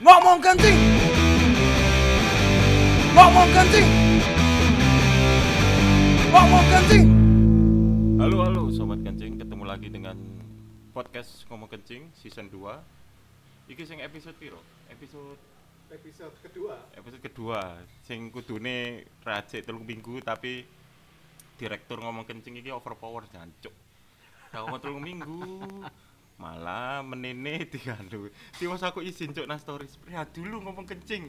Ngomong kencing. Ngomong kencing. Ngomong kencing. Halo halo sobat kencing, ketemu lagi dengan podcast ngomong kencing season 2 Iki sing episode piro? Episode episode kedua episode kedua sing kudune rajik telung minggu tapi direktur ngomong kencing iki overpower jancuk ngomong telung minggu malah menene digandu tiwas aku izin cuk nang stories ya dulu ngomong kencing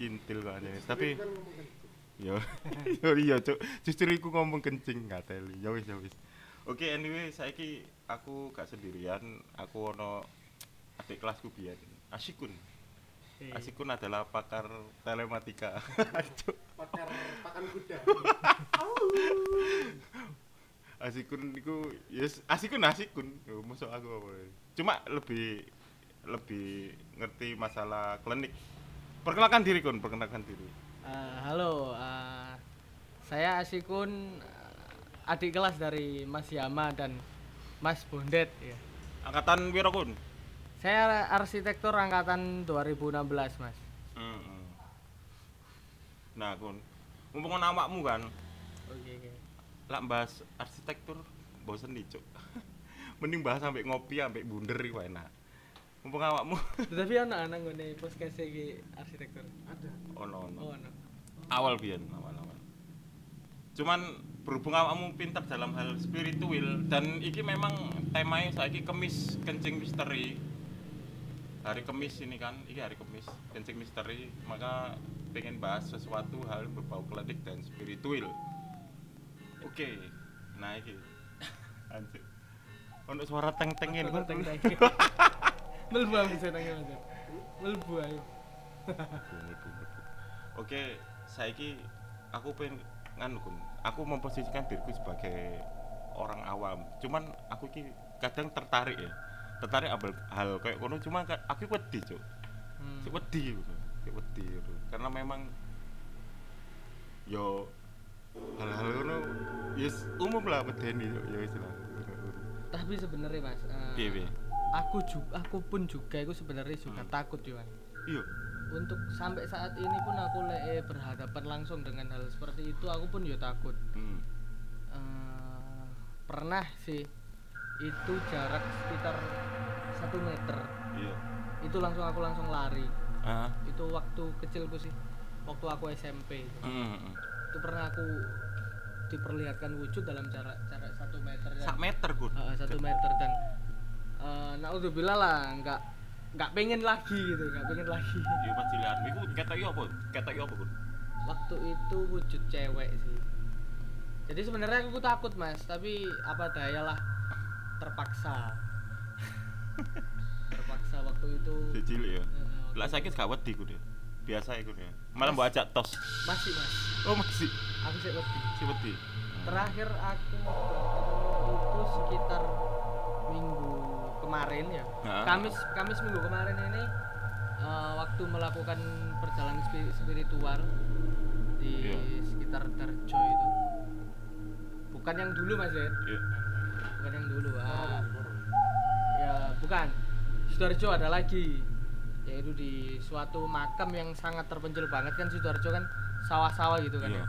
kintil kok aneh. tapi Kan. Yo, yo iya cuk. Justru iku ngomong kencing nggak teli. Ya wis ya wis. Oke, anyway, saiki aku gak sendirian. Aku ono adik kelasku biyen. Asikun. Asikun adalah pakar telematika. Pakar pakan kuda Asikun iku yes, Asikun Asikun. Yo, masuk aku apa. ya. Cuma lebih lebih ngerti masalah klinik. Perkenalkan diri kun, perkenalkan diri. Eh, halo, eh, saya Asikun, eh, adik kelas dari Mas Yama dan Mas Bondet. Ya. Angkatan piro kun? Saya arsitektur angkatan 2016, Mas. Mm-mm. Nah, kun. Mumpung awakmu kan, Oke, oke. Lak bahas arsitektur bosen nih, Cuk. Mending bahas sampai ngopi sampai bunder iku enak. Mumpung awakmu Tapi ana ana ngene podcast iki arsitektur. ada ono ono. Oh, ana. Awal biyen, awal-awal. Cuman berhubung awakmu pinter dalam hal spiritual dan iki memang temanya saiki kemis kencing misteri. Hari kemis ini kan, iki hari kemis kencing misteri, maka pengen bahas sesuatu hal berbau klinik dan spiritual. Oke, nah iki. Anjir. Ono suara teng-teng ini Teng teng. Melbu aku senenge, Mas. Melbu ayo. Oke, saiki aku pengen nganu Kun. Aku memposisikan diriku sebagai orang awam. Cuman aku iki kadang tertarik ya. Tertarik ambil hal kayak kono cuma aku wedi, Cuk. Hmm. Wedi wedi. Karena memang yo hal-hal ngono yes umum lah medeni ya wis lah. Tapi sebenarnya, Mas, eh, piye? aku juga aku pun juga aku sebenarnya juga Hmm. takut, Yohan. Iya. Untuk sampai saat ini pun aku le berhadapan langsung dengan hal seperti itu, aku pun ya takut. Hmm. Eh, pernah sih itu jarak sekitar satu meter Iya. itu langsung aku langsung lari Ah. itu waktu kecilku sih waktu aku SMP itu, Mm, mm. Itu pernah aku diperlihatkan wujud dalam jarak jarak satu meter dan- Sak meter, Kun. Eh, satu meter dan uh, naudzubillah lah nggak nggak pengen lagi gitu nggak pengen lagi Iya pas dilihat. Iku ketok yo apa? Ketok yo apa, Kun? waktu itu wujud cewek sih jadi sebenarnya aku takut mas tapi apa daya lah terpaksa terpaksa waktu itu cilik ya. eh, waktu Lah itu- sakit gak wedi ku dia. Biasa iku dia. Malah mbok ajak tos. masih mas Oh, masih. aku sih wedi Si wedi. terakhir aku bertemu itu sekitar minggu kemarin ya Nah. Kamis Kamis minggu kemarin ini eh, waktu melakukan perjalanan spi- spiritual di Iya. sekitar Darjo itu bukan yang dulu mas Zed Iya. bukan yang dulu ah ya bukan Sidoarjo ada lagi yaitu di suatu makam yang sangat terpencil banget kan Sidoarjo kan sawah-sawah gitu kan Iya. ya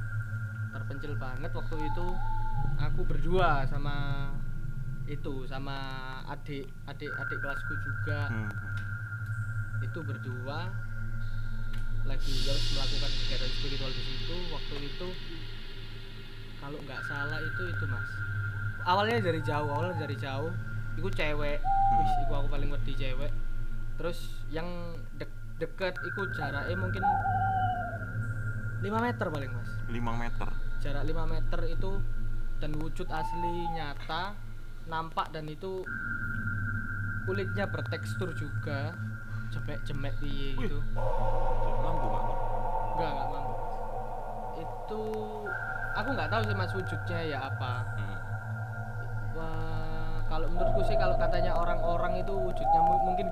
terpencil banget waktu itu aku berdua sama itu sama adik adik adik kelasku juga. Hmm. itu berdua lagi harus melakukan kegiatan spiritual di situ. Waktu itu kalau nggak salah itu itu mas. Awalnya dari jauh awalnya dari jauh. Itu cewek. Wis iku aku paling wedi cewek terus yang dek deket itu jaraknya mungkin 5 meter paling mas 5 meter. jarak 5 meter itu dan wujud asli nyata nampak dan itu kulitnya bertekstur juga jemek piye Wih. gitu Mampu gak? Enggak enggak mampu itu aku nggak tahu sih mas wujudnya ya apa Hmm. Wah, kalau menurutku sih kalau katanya orang-orang itu wujudnya mu- mungkin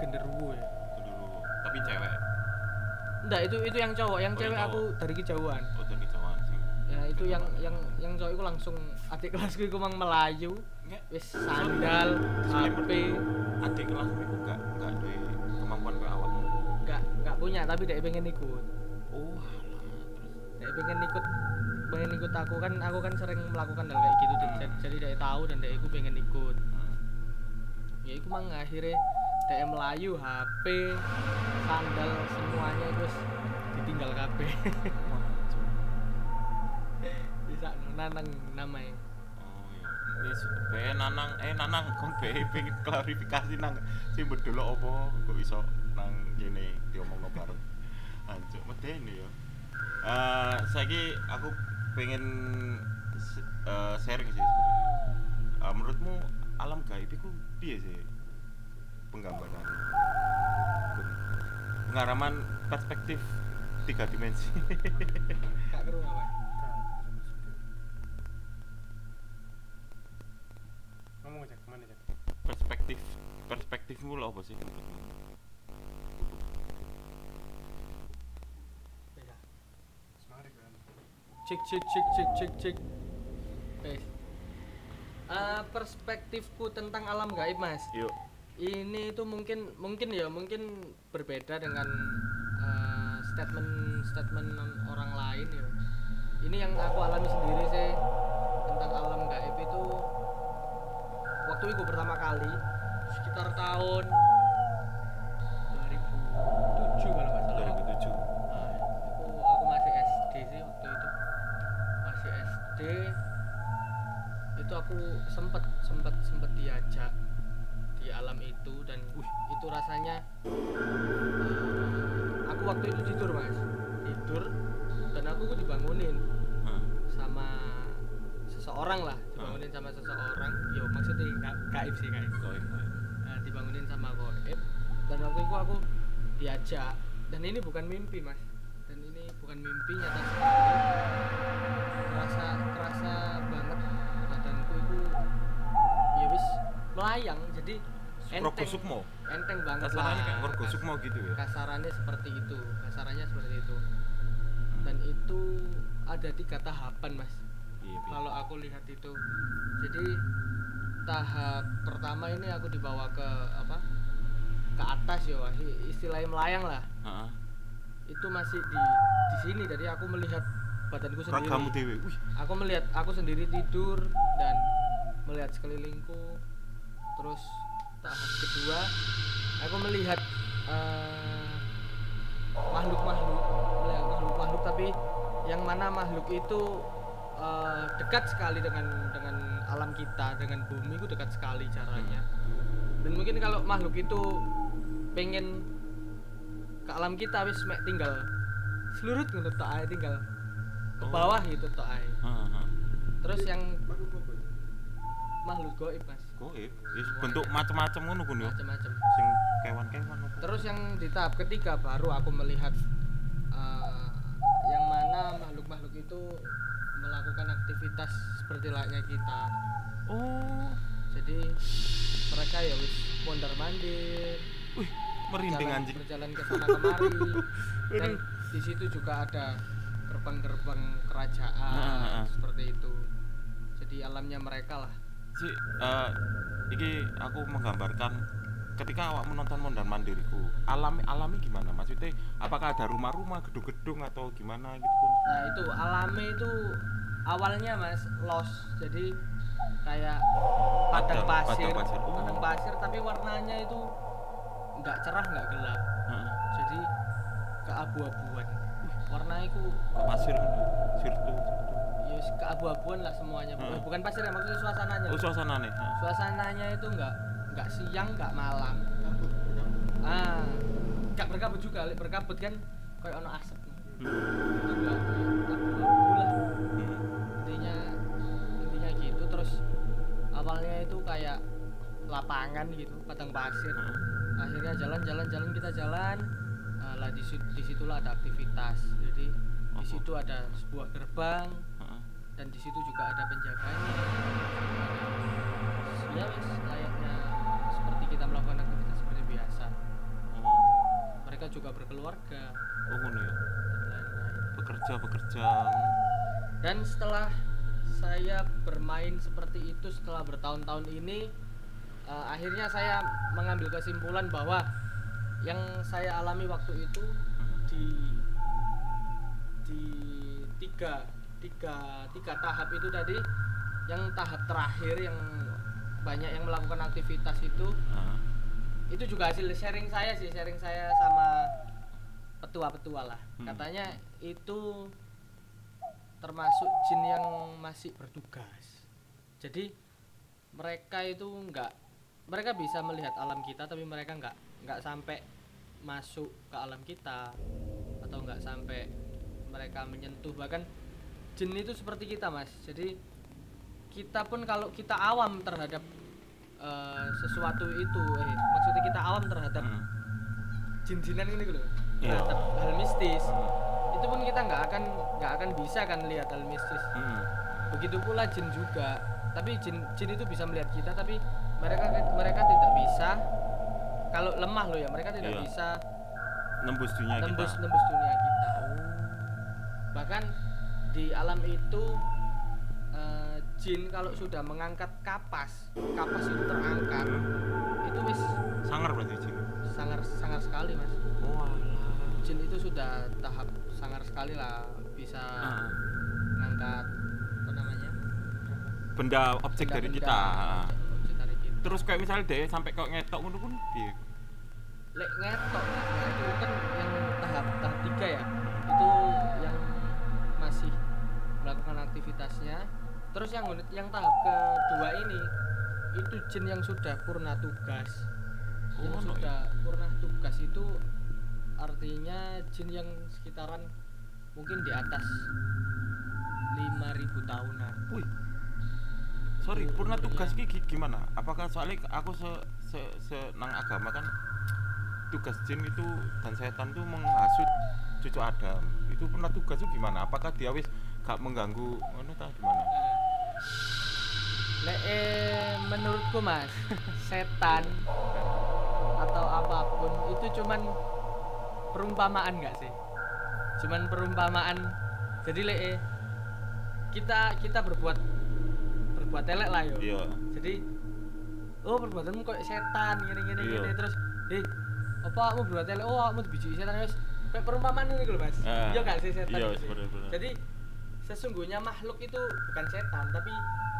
enggak itu itu yang cowok. Yang Oh, cewek aku dari kejauhan. Oh, dari kejauhan sih. ya itu yang yang yang cowok itu langsung adik kelasku itu mang melayu. Wis sandal HP Adik kelas itu gak gak duwe kemampuan kayak awakmu. enggak punya tapi dia pengen ikut. Oh alah, dia pengen ikut pengen ikut aku. Kan aku kan sering melakukan hal kayak gitu. Hmm. jadi, jadi dia tahu dan dia ikut pengen ikut. Hmm. ya itu mang akhirnya dia melayu HP sandal semuanya terus ditinggal KB bisa nanang namanya Oh iya. Be nanang eh nanang kon be pengen klarifikasi nang sing bedolo apa kok iso nang kene diomongno bareng. Anjuk medeni ya. Eh saiki aku pengen eh, sharing sih. Eh, menurutmu alam gaib itu piye sih penggambaran? Kun. Pengaraman perspektif tiga dimensi. Ngomong aja ke mana aja? perspektif perspektifmu lo apa sih? Cek cek cek cek cek cek. Eh, perspektifku tentang alam gaib mas Yuk. Ini itu mungkin mungkin ya mungkin berbeda dengan eh, statement statement orang lain ya. Ini yang aku alami sendiri sih tentang alam gaib itu. Waktu itu pertama kali sekitar tahun 2007 kalau nggak salah. 2007. Nah, aku aku masih SD sih waktu itu. Masih SD itu aku sempet sempet sempet diajak di alam itu dan wih, itu rasanya eh, aku waktu itu tidur mas. Tidur dan aku dibangunin Heeh. sama seseorang lah dibangunin sama seseorang. Yo maksudnya nggak gaib sih gaib goib. Nah, dibangunin sama goib dan waktu itu aku diajak dan ini bukan mimpi mas. Dan ini bukan mimpi nyata sekali. Kerasa kerasa banget badanku itu ya wis melayang. Jadi Ngergo sukmo. enteng banget Kasarannya kayak Kas- sukmo gitu ya? kasarannya seperti itu. Kasarannya seperti itu. Dan itu ada tiga tahapan mas. Iya, iya. kalau aku lihat itu. Jadi tahap pertama ini aku dibawa ke apa ke atas ya istilahnya melayang lah. Heeh. itu masih di di sini. Jadi aku melihat badanku sendiri. Ragamu dewe. Aku melihat aku sendiri tidur dan melihat sekelilingku. Terus tahap kedua aku melihat eh, makhluk-makhluk melihat makhluk-makhluk tapi yang mana makhluk itu eh, dekat sekali dengan dengan alam kita dengan bumi itu dekat sekali caranya. Dan mungkin kalau makhluk itu pengen ke alam kita wis mek tinggal selurut gitu tok ae tinggal ke Oh. bawah gitu tok ae. Terus yang Makhluk goib mas Goib. Wis bentuk macam-macam ngono ya. macam-macam Sing kewan-kewan terus yang di tahap ketiga baru aku melihat eh, yang mana makhluk-makhluk itu melakukan aktivitas seperti layaknya kita Oh. jadi mereka ya wis mondar mandir Wih, merinding anjing. berjalan ke sana kemari dan di situ juga ada gerbang-gerbang kerajaan Ah, ah, ah. seperti itu jadi alamnya mereka lah Si eh iki aku menggambarkan ketika awak menonton mondar mandiriku alami alami gimana? Maksudnya apakah ada rumah-rumah gedung-gedung atau gimana gitu pun? Nah itu alami itu awalnya mas los. Jadi kayak padang Padang- pasir, padang pasir. Oh. padang pasir tapi warnanya itu nggak cerah nggak gelap. Heeh. jadi keabu-abuan. Warna itu pasir ngono sirtu. ya wis keabu-abuan lah semuanya Hmm. Eh, bukan pasir ya maksudnya suasananya oh suasanane Heeh. suasananya itu nggak nggak siang nggak malam ah nggak berkabut juga Lek. berkabut kan kayak ono asap Hmm. itu nggak abu-abu lah Hmm. intinya intinya gitu terus awalnya itu kayak lapangan gitu padang pasir Heeh. akhirnya jalan jalan jalan kita jalan Nah, lah di situ di situlah ada aktivitas jadi di situ ada sebuah gerbang Heeh. Dan di situ juga ada penjaganya ya wis layaknya seperti kita melakukan aktivitas seperti biasa Oh. mereka juga berkeluarga Oh ngono ya. Bekerja bekerja. dan setelah saya bermain seperti itu setelah bertahun-tahun ini eh, akhirnya saya mengambil kesimpulan bahwa yang saya alami waktu itu Hmm. di di tiga tiga tiga tahap itu tadi yang tahap terakhir yang banyak yang melakukan aktivitas itu Ah. itu juga hasil sharing saya sih sharing saya sama petua-petua lah Hmm. katanya itu termasuk jin yang masih bertugas jadi mereka itu nggak mereka bisa melihat alam kita tapi mereka nggak nggak sampai masuk ke alam kita atau nggak sampai mereka menyentuh bahkan jin itu seperti kita mas jadi kita pun kalau kita awam terhadap eh, sesuatu itu eh maksudnya kita awam terhadap Mm. jin-jinan ini loh Iya. terhadap hal mistis itu pun kita nggak akan nggak akan bisa kan lihat hal mistis Mm. begitu pula jin juga tapi jin jin itu bisa melihat kita tapi mereka mereka tidak bisa kalau lemah loh ya mereka tidak Iya. bisa Nembus dunia nembus kita. nembus dunia kita bahkan di alam itu eh, jin kalau sudah mengangkat kapas kapas itu terangkat itu wis Sangar berarti jin. sangar sangar sekali mas Oh, alah. jin itu sudah tahap sangar sekali lah bisa Ah. mengangkat apa namanya Benda objek dari benda-benda, kita. Objek- objek dari kita Terus kayak misalnya deh sampai kok ngetok ngono pun piye? lek ngetok itu kan yang tahap tahap tiga ya aktivitasnya terus yang yang tahap kedua ini itu jin yang sudah purna tugas yang Oh, no, sudah purna tugas itu artinya jin yang sekitaran mungkin di atas 5000 tahunan Wih. Sorry, Itu purna tugas umurnya. ki gi- gimana? Apakah soalnya aku se, se, se nang agama kan tugas jin itu dan setan itu menghasut cucu Adam. Itu purna tugas itu gimana? Apakah dia wis gak mengganggu ngono ta gimana? Lek eh, menurutku mas setan atau apa pun itu cuman perumpamaan nggak sih? Cuman perumpamaan. Jadi lek eh, kita kita berbuat berbuat elek lah yo. Iya. Jadi oh perbuatanmu kok setan gini gini Iya. gini terus eh apa kamu berbuat elek oh kamu dibiji setan wis kayak perumpamaan ini loh mas Ah, iya gak sih setan iya, itu? bener-bener. jadi sesungguhnya makhluk itu bukan setan tapi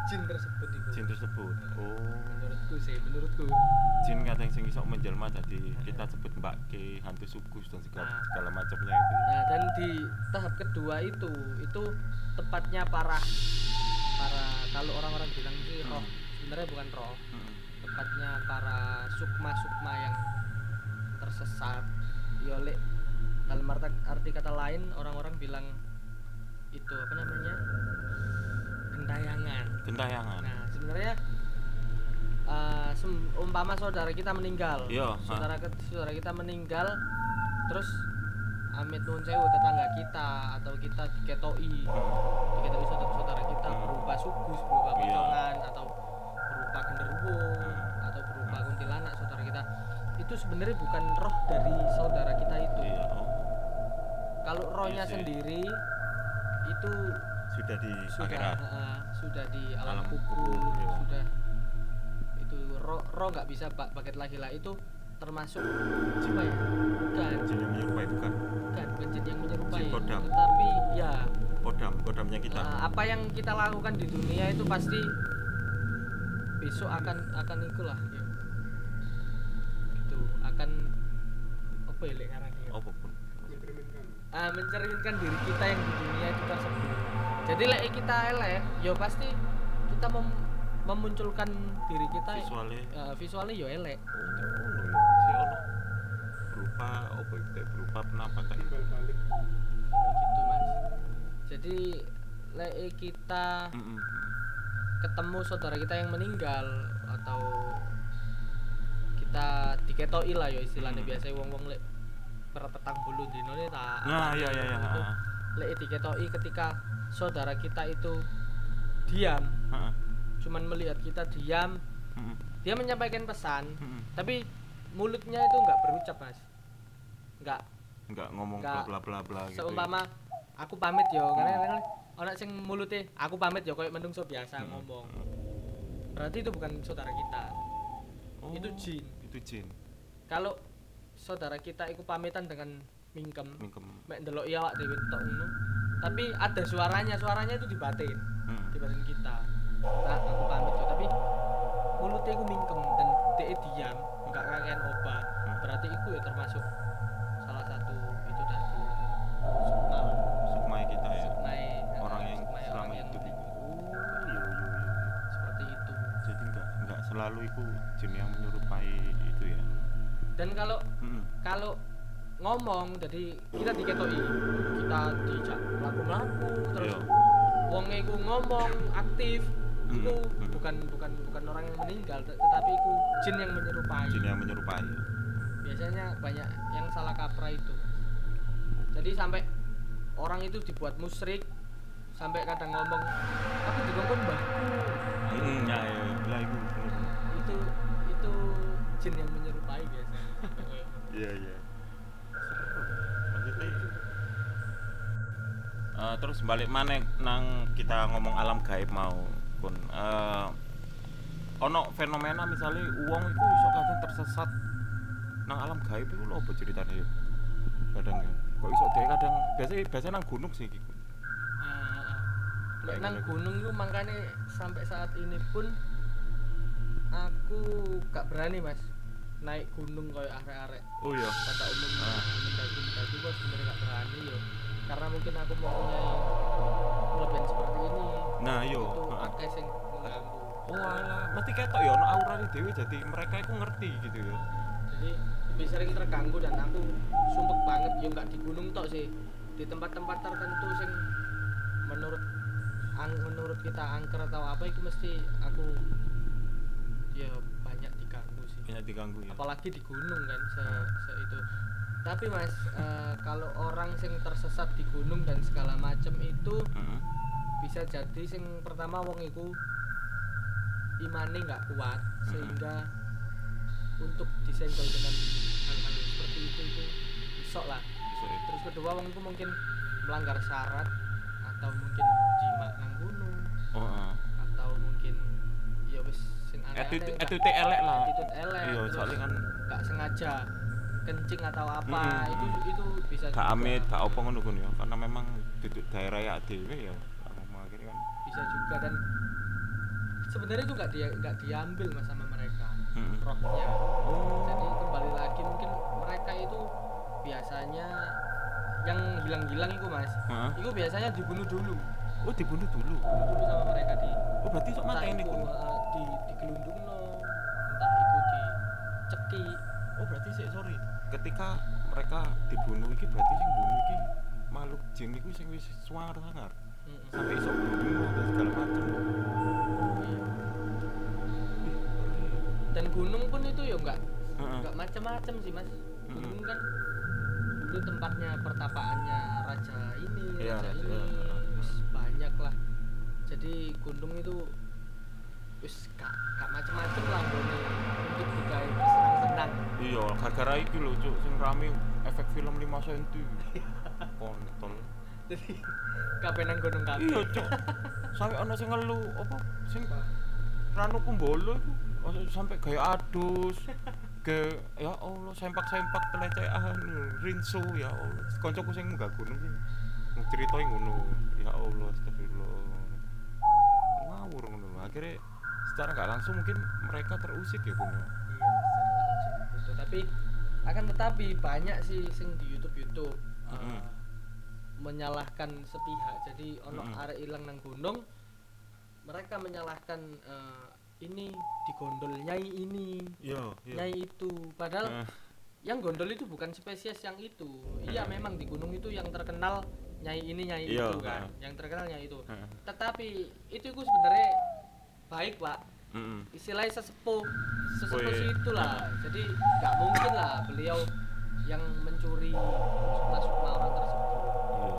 jin tersebut itu Jin tersebut. Oh. menurutku sih menurutku Jin kata yang sing iso menjelma jadi kita sebut Mbak Ke, hantu sukus dan segala, Nah. segala macamnya itu. nah dan di tahap kedua itu itu tepatnya para para kalau orang-orang bilang roh Hmm. sebenarnya bukan roh Mm-mm. tepatnya para sukma sukma yang tersesat yolek dalam arti, arti kata lain orang-orang bilang itu apa namanya gentayangan Gentayangan. nah sebenarnya sem- umpama saudara kita meninggal Iya, saudara saudara kita meninggal terus amit nuwun sewu tetangga kita atau kita diketoi diketoi saudara-saudara kita Hmm. berupa sugus berupa Iya. pocongan atau berupa genderuwo Hmm. atau berupa kuntilanak saudara kita itu sebenarnya bukan roh dari saudara kita itu Iya. Oh. kalau rohnya Iya sih. sendiri itu Sudah di sudah akhirat. eh, sudah di alam, Alam kubur kubur, iya. sudah itu roh roh nggak bisa ba- baget lagi lah itu termasuk apa ya bukan Jin yang menyerupai bukan? bukan bukan jin yang menyerupai Jin kodam. tetapi ya Kodam, kodamnya kita. eh, apa yang kita lakukan di dunia itu pasti besok akan akan ikulah ya. itu akan apa ya lek ngarani ya? Oh, pun. Mencerminkan Ah, mencerminkan diri kita yang di dunia itu tersebut. Jadi lek kita elek, ya pasti kita mem- memunculkan diri kita Visualnya. eh, visualnya ya elek. Oh, ya. Si ono berupa apa itu? Berupa penampakan. balik gitu mas. Jadi lek kita Mm-mm. ketemu saudara kita yang meninggal atau kita diketoi lah ya istilahnya Hmm. biasa wong-wong lek perpetang bulu dino ini tak Nah, iya iya iya. itu lek diketoi ketika saudara kita itu diam ha. Ha, cuman melihat kita diam mm-mm, dia menyampaikan pesan mm-mm. tapi mulutnya itu nggak berucap mas nggak Enggak ngomong Nggak. bla bla bla gitu. seumpama aku pamit yo karena kan orang sing mulutnya aku pamit yo kayak menungso biasa Mm-mm. ngomong berarti itu bukan saudara kita Oh, itu jin Itu jin. kalau saudara kita iku pamitan dengan mingkem. Mingkem. Mek ndelok iya awak dhewe tok ngono. Tapi ada suaranya suaranya itu dibatin. Hmm. dibatin kita. Nah aku pamit tuh tapi mulutnya iku mingkem dan dia diam nggak ngangin obat. Hmm. berarti itu ya termasuk salah satu itu tadi. Sukma sukmai kita ya. Sukmai orang yang sukmai selama orang yang hidup itu. Oh, iya iya iya. Seperti itu. Jadi nggak nggak selalu itu jin yang menyerupai itu ya. Dan kalau. Kalau ngomong jadi kita diketoi kita dijak melaku melaku terus Iya. wong iku ngomong aktif Hmm, hmm. bukan bukan bukan orang yang meninggal te- tetapi itu jin yang menyerupai jin yang menyerupai ya. biasanya banyak yang salah kaprah itu jadi sampai orang itu dibuat musyrik sampai kadang ngomong aku dikongkon mbahku Mm, ya ya ya. lah itu bener. itu Iya iya. Eh, terus balik mana nang kita ngomong alam gaib mau pun eh ono fenomena misalnya uang itu iso kadang tersesat nang alam gaib itu lo apa ceritanya yuk? Kadang ya. Kok iso dia kadang biasanya biasanya nang gunung sih gitu Kayak nang gunung itu makanya sampai saat ini pun aku gak berani mas naik gunung kayak arek-arek. Oh iya. Pada umumnya Ah. mendaki-mendaki kok sebenarnya gak berani yo. Karena mungkin aku mempunyai kelebihan seperti ini. Nah yo itu heeh. akeh sing mengganggu. Oh alah. Mesti ketok ya ono aura di dewi jadi mereka itu ngerti gitu ya. Jadi lebih sering terganggu dan aku sumpek banget yo nggak di gunung tok sih. Di tempat-tempat tertentu sing menurut ang, menurut kita angker atau apa itu mesti aku ya banyak diganggu ya apalagi di gunung kan se, Hmm. se itu tapi mas eh, kalau orang sing tersesat di gunung dan segala macam itu Heeh. bisa jadi sing pertama wong iku imane nggak kuat sehingga untuk disenggol dengan hal-hal seperti itu itu sok lah Bisa ya. terus kedua wong itu mungkin melanggar syarat atau mungkin jima nang gunung oh heeh. atau mungkin ya wis attitude aneh-aneh attitude elek lah. Attitude elek. Iya soalnya kan nggak sengaja kencing atau apa. Mm-mm. itu itu bisa gak amit gak apa ngono ya. Karena memang duduk daerah ya dhewe ya gak akhirnya kan. Bisa juga. Dan sebenarnya itu dia nggak diambil mas sama mereka. Mm-mm. rohnya oh. Jadi kembali lagi mungkin mereka itu biasanya yang hilang-hilang itu mas. Heeh. itu biasanya dibunuh dulu. Oh dibunuh dulu? Dibunuh dulu sama mereka di oh berarti sok mati ini di digelundung entah itu diceki oh berarti sih sorry. Ketika mereka dibunuh iki berarti sing bunuh iki makhluk jin iku sing wis suar sangar Mm-mm. sampai iso bunuh dan segala macam Iya. Dan gunung pun itu ya nggak Heeh. nggak macam-macam sih mas. Gunung kan itu tempatnya pertapaannya raja ini Iya, raja raja, ini wis banyak lah jadi gunung itu wis gak, gak macam-macam lah gone untuk digawe bersenang-senang iya gara-gara iki lho cuk sing rame efek film 5 cm kontol. Jadi kabeh nang gunung kabeh. Iya cuk. Sampai ono sing ngelu apa sing ranu kumbolo itu sampai gaya adus ke ya Allah sempak-sempak telecehan rinso ya Allah. Koncoku sing munggah gunung sing ceritain ngono ya Allah astagfirullah. Ngawur ngono akhirnya secara nggak langsung mungkin mereka terusik ya iya secara langsung gitu tapi akan tetapi banyak sih sing di YouTube YouTube eh, Mm-mm. menyalahkan sepihak. Jadi ono Mm-mm. arek ilang nang gunung mereka menyalahkan eh, ini di gondol nyai ini iya nyai itu. Padahal Eh, yang gondol itu bukan spesies yang itu. Iya memang di gunung itu yang terkenal nyai ini nyai Iya, itu kan. yang terkenal nyai itu. Tetapi itu itu sebenarnya baik pak mm-mm. istilahnya sesepuh sesepuh Oh, iya. itu lah jadi nggak mungkin lah beliau yang mencuri sukma-sukma orang tersebut Iya.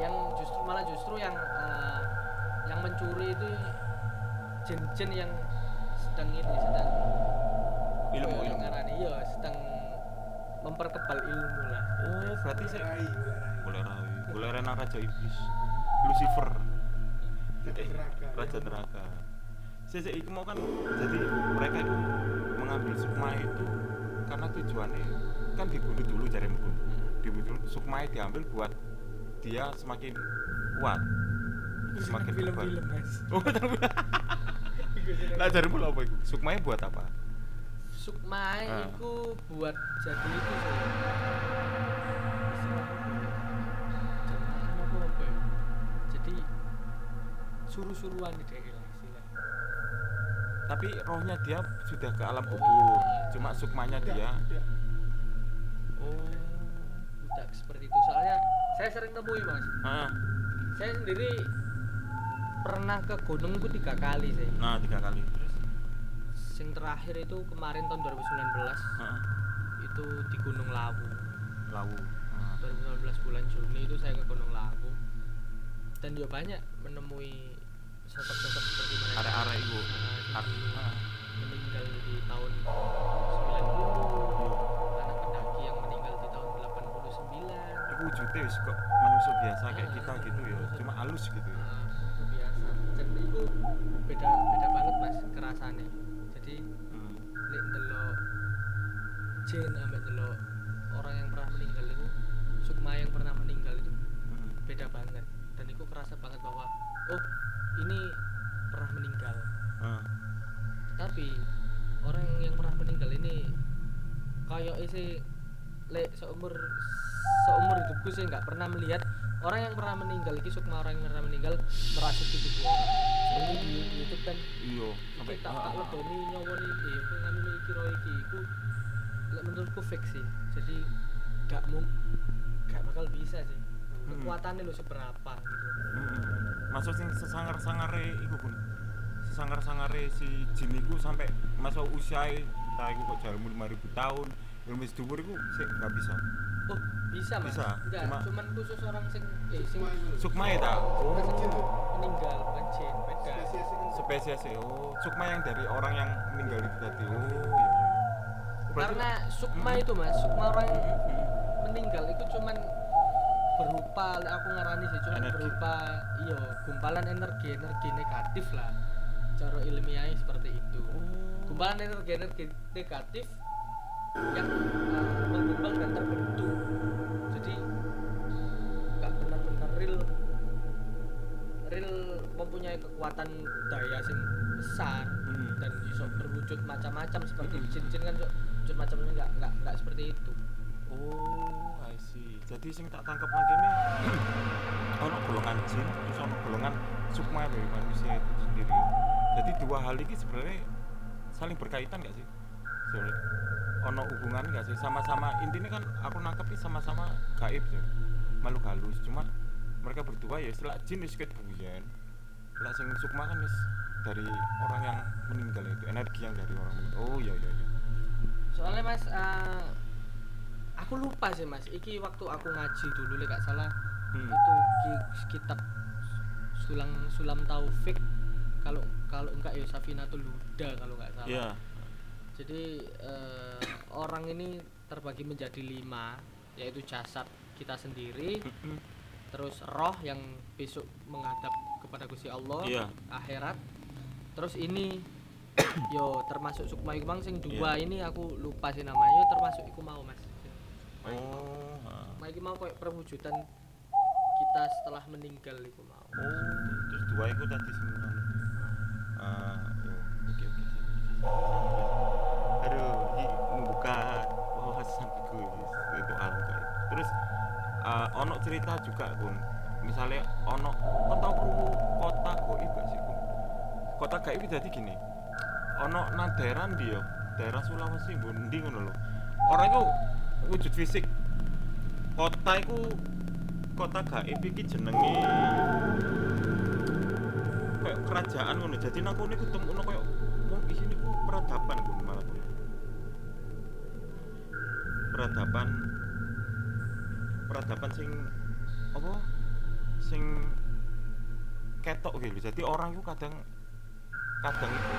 yang justru malah justru yang eh, yang mencuri itu jin-jin yang sedang ini sedang Ilmu, ya ilmu. ngarani? iya sedang memperkebal ilmu lah Oh, berarti sih Rai, boleh rai. boleh rawi, boleh renang raja iblis, Lucifer, Raja neraka. Saya iku mau kan, jadi mereka itu mengambil sukma itu karena tujuannya. Kan dibunuh dulu jari mungkin dibunuh. Sukmai diambil buat dia semakin kuat. Semakin kebal. film-film mas. Oh tapi lah jarimu lho apa itu? Sukmai buat apa? Sukmai Ah. itu buat jadi itu sih jadi suruh-suruhan di tapi rohnya dia sudah ke alam kubur cuma sukmanya dia. Tidak. oh budak seperti itu. Soalnya saya sering nemui mas. Ah saya sendiri pernah ke gunung itu tiga kali sih. Nah tiga kali. Terus yang terakhir itu kemarin tahun 2019 ah, itu di Gunung Lawu. Lawu. Ah. 2019 bulan Juni itu saya ke Gunung Lawu. Dan ya banyak menemui sosok-sosok seperti mereka. Arek-arek itu Ah, yang ah. meninggal di tahun 90 anak pendaki yang meninggal di tahun 89 Iku wujudnya wis kok manusia biasa kayak kita gitu ya, cuma halus gitu ya. Ah, itu biasa dan itu beda beda banget mas kerasannya jadi Hmm. nek delok jin ambek delok orang yang pernah meninggal itu sukma yang pernah meninggal itu Hmm. beda banget dan itu kerasa banget bahwa oh ini pernah meninggal Ah. Tapi orang yang pernah meninggal ini kayak isi lek seumur seumur hidupku sih nggak pernah melihat. Orang yang pernah meninggal iki sukma orang yang pernah meninggal merasuki tubuh orang jadi di YouTube kan Iya, sampai tak ah, tak ah, leboni nyawa iki penganu iki ro iki iku menurutku fix sih. Jadi gak mau gak bakal bisa sih. Kekuatannya lo seberapa gitu. Masuk sing sesangar-sangare iku pun. Sesangar-sangare si jin iku sampai masuk usia entah iku kok jarum 5000 tahun, ilmu dhuwur iku sik nggak bisa. oh bisa mas Bisa, enggak cuma- cuman khusus orang sing eh sing Sukma ya ta? Orang Oh. meninggal bukan jin beda Spesies. Oh, sukma yang dari orang yang meninggal itu tadi. Oh, iya iya. Berarti- karena sukma itu mas sukma orang yang meninggal itu cuman berupa aku ngarani sih cuman Energi. berupa iya gumpalan energi energi negatif lah cara ilmiahnya seperti itu Oh. gumpalan energi energi negatif yang uh, dan terbentuk jadi nggak benar-benar real real mempunyai kekuatan daya sing besar Hmm. dan bisa berwujud macam-macam seperti Hmm. jin-jin kan wujud macamnya nggak nggak nggak seperti itu Oh, I see. Jadi sing tak tangkap lagi nih, ono golongan jin, terus ono golongan sukma dari manusia itu sendiri. Jadi dua hal ini sebenarnya saling berkaitan gak sih? Sebenarnya ono hubungan gak sih? Sama-sama intinya kan aku nangkep ini sama-sama gaib sih, makhluk halus. Cuma mereka berdua ya istilah jin wis ket. Lah sing sukma kan wis dari orang yang meninggal itu, energi yang dari orang meninggal. Oh iya iya iya. soalnya mas eh, aku lupa sih mas iki waktu aku ngaji dulu lek gak salah Hmm. itu ki- kitab sulam sulam taufik kalau kalau enggak ya safinatul huda kalau nggak salah. Iya. jadi eh, orang ini terbagi menjadi lima yaitu jasad kita sendiri terus roh yang besok menghadap kepada Gusti Allah Iya. akhirat. Terus ini yo termasuk sukma iku mang sing dua ini aku lupa sih namanya. Yo termasuk iku mau mas. Oh. iki mau kayak perwujudan kita setelah meninggal iku mau. Oh, terus dua itu tadi Aduh, ini membuka wawasan gue itu alam gaib. Terus ah, ono cerita juga kun. Misalnya ono, tahu krungu kota gaib gak sih? Kota gaib itu jadi gini. Ono nang daerah yo? Daerah Sulawesi ndi ngono lho. Orang itu wujud fisik. Kota itu kota gaib iki jenenge kayak kerajaan ngono. Jadi nang kono iku temuno peradaban malah kono. Peradaban peradaban sing apa? Sing ketok gitu. Jadi orang itu kadang kadang itu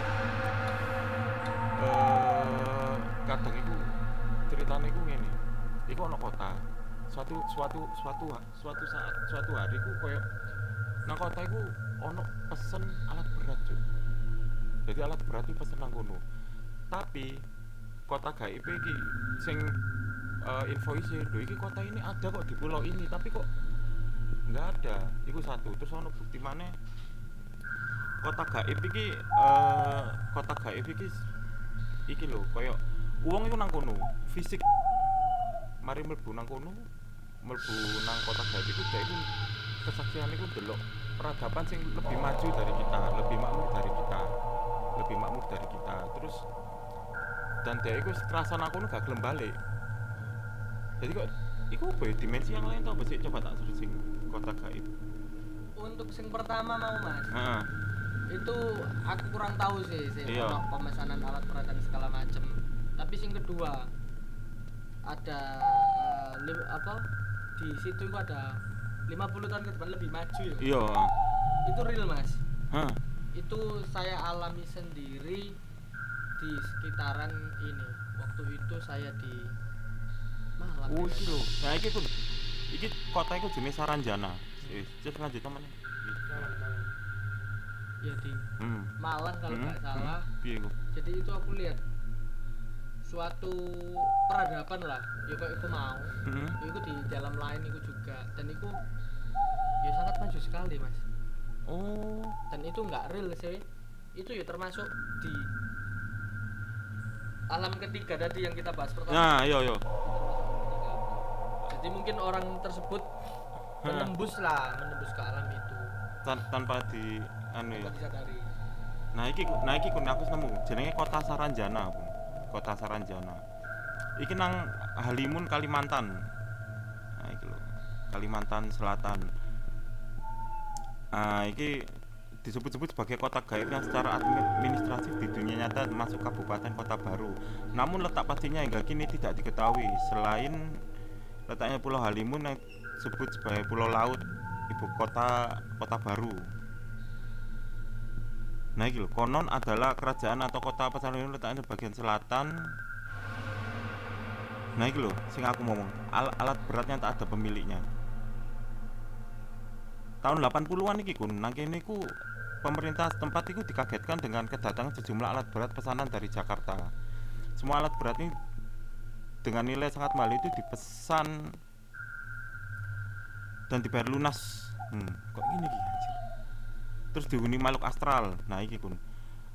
eh kadang itu ceritanya itu ngene. Iku ono kota. Suatu suatu suatu suatu saat suatu hari ku koyo nang kota iku ono pesen alat berat, Cuk. Jadi alat berat itu pesen nang kono. Tapi kota gaib iki sing eh, info isi iki kota ini ada kok di pulau ini tapi kok nggak ada. Itu satu. Terus ono bukti mana kota gaib iki eh, kota gaib iki iki lho koyo uang itu nang kono fisik mari mlebu nang kono mlebu nang kota gaib itu dia itu kesaksian itu delok peradaban sing lebih maju dari kita lebih makmur dari kita lebih makmur dari kita terus dan dia itu kerasa nang kono gak gelem balik jadi kok Iku apa ya? dimensi yang lain tau apa sih? Coba tak searching kota gaib untuk sing pertama mau mas Heeh. itu aku kurang tahu sih sih Iya. pemesanan alat berat dan segala macem tapi sing kedua ada lim- apa di situ itu ada 50 tahun ke depan lebih maju ya Iya. itu real mas Hah. Itu saya alami sendiri di sekitaran ini waktu itu saya di Malang Oh, iki lho. Nah, iki kun. Iki kota iku jenis Saranjana. Wis, terus lanjut teman. Ya di Hmm. Malang kalau Hmm, nggak salah hmm. Piye iku? jadi itu aku lihat suatu peradaban lah ya kayak aku mau Heeh. itu di dalam lain itu juga dan itu ya sangat maju sekali mas Oh. dan itu nggak real sih itu ya termasuk di alam ketiga tadi yang kita bahas pertama Nah, iya iya. jadi mungkin orang tersebut menembus lah menembus ke alam itu Tan- tanpa di anu ya. disadari Nah, iki nah iki kun aku nemu. Jenenge Kota Saranjana, Kun. Kota Saranjana. Iki nang Halimun Kalimantan. Nah, iki lho. Kalimantan Selatan. Ah, iki disebut-sebut sebagai kota gaib yang secara administratif di dunia nyata masuk kabupaten kota baru. Namun letak pastinya hingga kini tidak diketahui. Selain letaknya Pulau Halimun yang disebut sebagai pulau laut ibu kota kota baru. Nah, lho, konon adalah kerajaan atau kota Pasarian letaknya di bagian selatan. Nah, lho, sing aku ngomong, al- alat berat yang tak ada pemiliknya. Tahun 80-an iki kun, nang kene iku pemerintah setempat itu dikagetkan dengan kedatangan sejumlah alat berat pesanan dari Jakarta. Semua alat berat ini dengan nilai sangat mahal itu dipesan dan dibayar lunas. Hmm, kok gini iki anjir? terus dihuni makhluk astral nah iki kun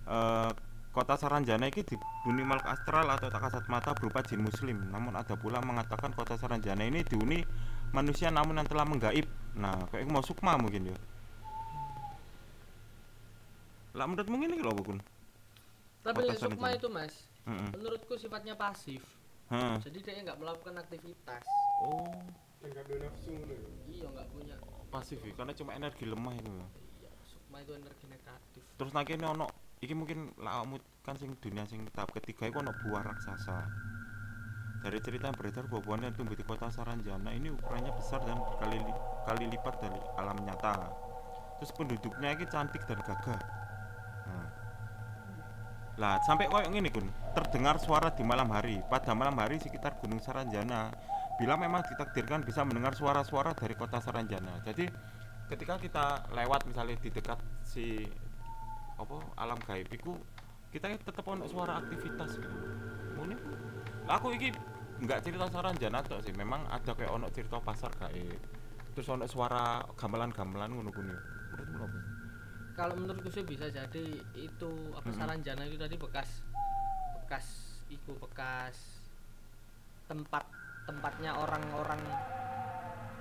Eh, kota Saranjana iki dihuni makhluk astral atau tak kasat mata berupa jin muslim namun ada pula mengatakan kota Saranjana ini dihuni manusia namun yang telah menggaib. Nah kayak mau sukma mungkin ya. Lah menurut mungkin ini loh kun? Tapi sukma itu. mas Heeh. menurutku sifatnya pasif. Heeh. jadi dia nggak melakukan aktivitas. Oh. Dan gak ada nafsu ya. iya nggak punya. Pasif ya karena cuma energi lemah itu ya. Iya sukma itu energi negatif. Terus nanti ini ono iki mungkin lah kamu kan sing dunia sing tahap ketiga itu ono buah raksasa dari cerita yang beredar buah-buahan yang tumbuh di kota Saranjana ini ukurannya besar dan berkali li- kali lipat dari alam nyata. Terus penduduknya ini cantik dan gagah. Nah. lah sampai koyok ini kun terdengar suara di malam hari. Pada malam hari sekitar Gunung Saranjana bila memang ditakdirkan bisa mendengar suara-suara dari kota Saranjana. Jadi ketika kita lewat misalnya di dekat si apa alam gaib iku kita tetap ono suara aktivitas gitu aku iki nggak cerita Saranjana tok sih. Memang ada kayak ono cerita pasar gaib terus ono suara gamelan-gamelan ngono kuwi. Menurutmu apa? Kalau menurutku sih bisa jadi itu apa Mm-mm. Saranjana itu tadi bekas bekas iku bekas tempat tempatnya orang-orang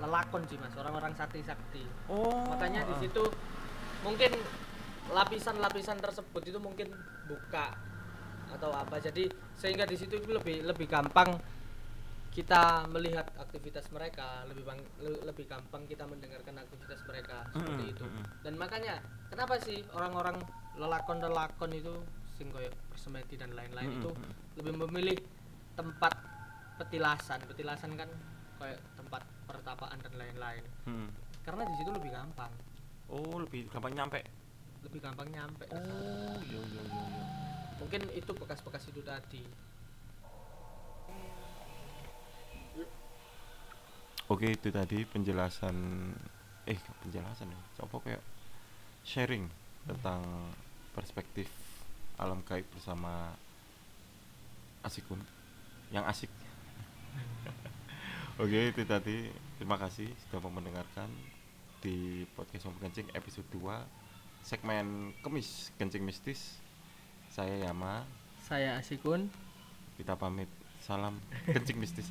lelakon sih mas. Orang-orang sakti-sakti. Oh. Makanya di situ mungkin lapisan-lapisan tersebut itu mungkin buka atau apa. Jadi sehingga di situ itu lebih lebih gampang kita melihat aktivitas mereka lebih bang, le- lebih gampang kita mendengarkan aktivitas mereka seperti itu. dan makanya kenapa sih orang-orang lelakon-lelakon itu sing koyo bersemedi dan lain-lain itu lebih memilih tempat petilasan. Petilasan kan kayak tempat pertapaan dan lain-lain. Hmm. karena di situ lebih gampang. Oh lebih gampang nyampe? Lebih gampang nyampe. Oh iya iya iya iya mungkin itu bekas-bekas itu tadi. Oke itu tadi penjelasan eh penjelasan ya apa kayak sharing tentang perspektif alam gaib bersama asikun yang asik. Oke itu tadi. Terima kasih sudah mau mendengarkan di podcast Ngomong Kencing episode 2 segmen kemis kencing mistis saya Yama. Saya Asikun. kita pamit. Salam. Kencing mistis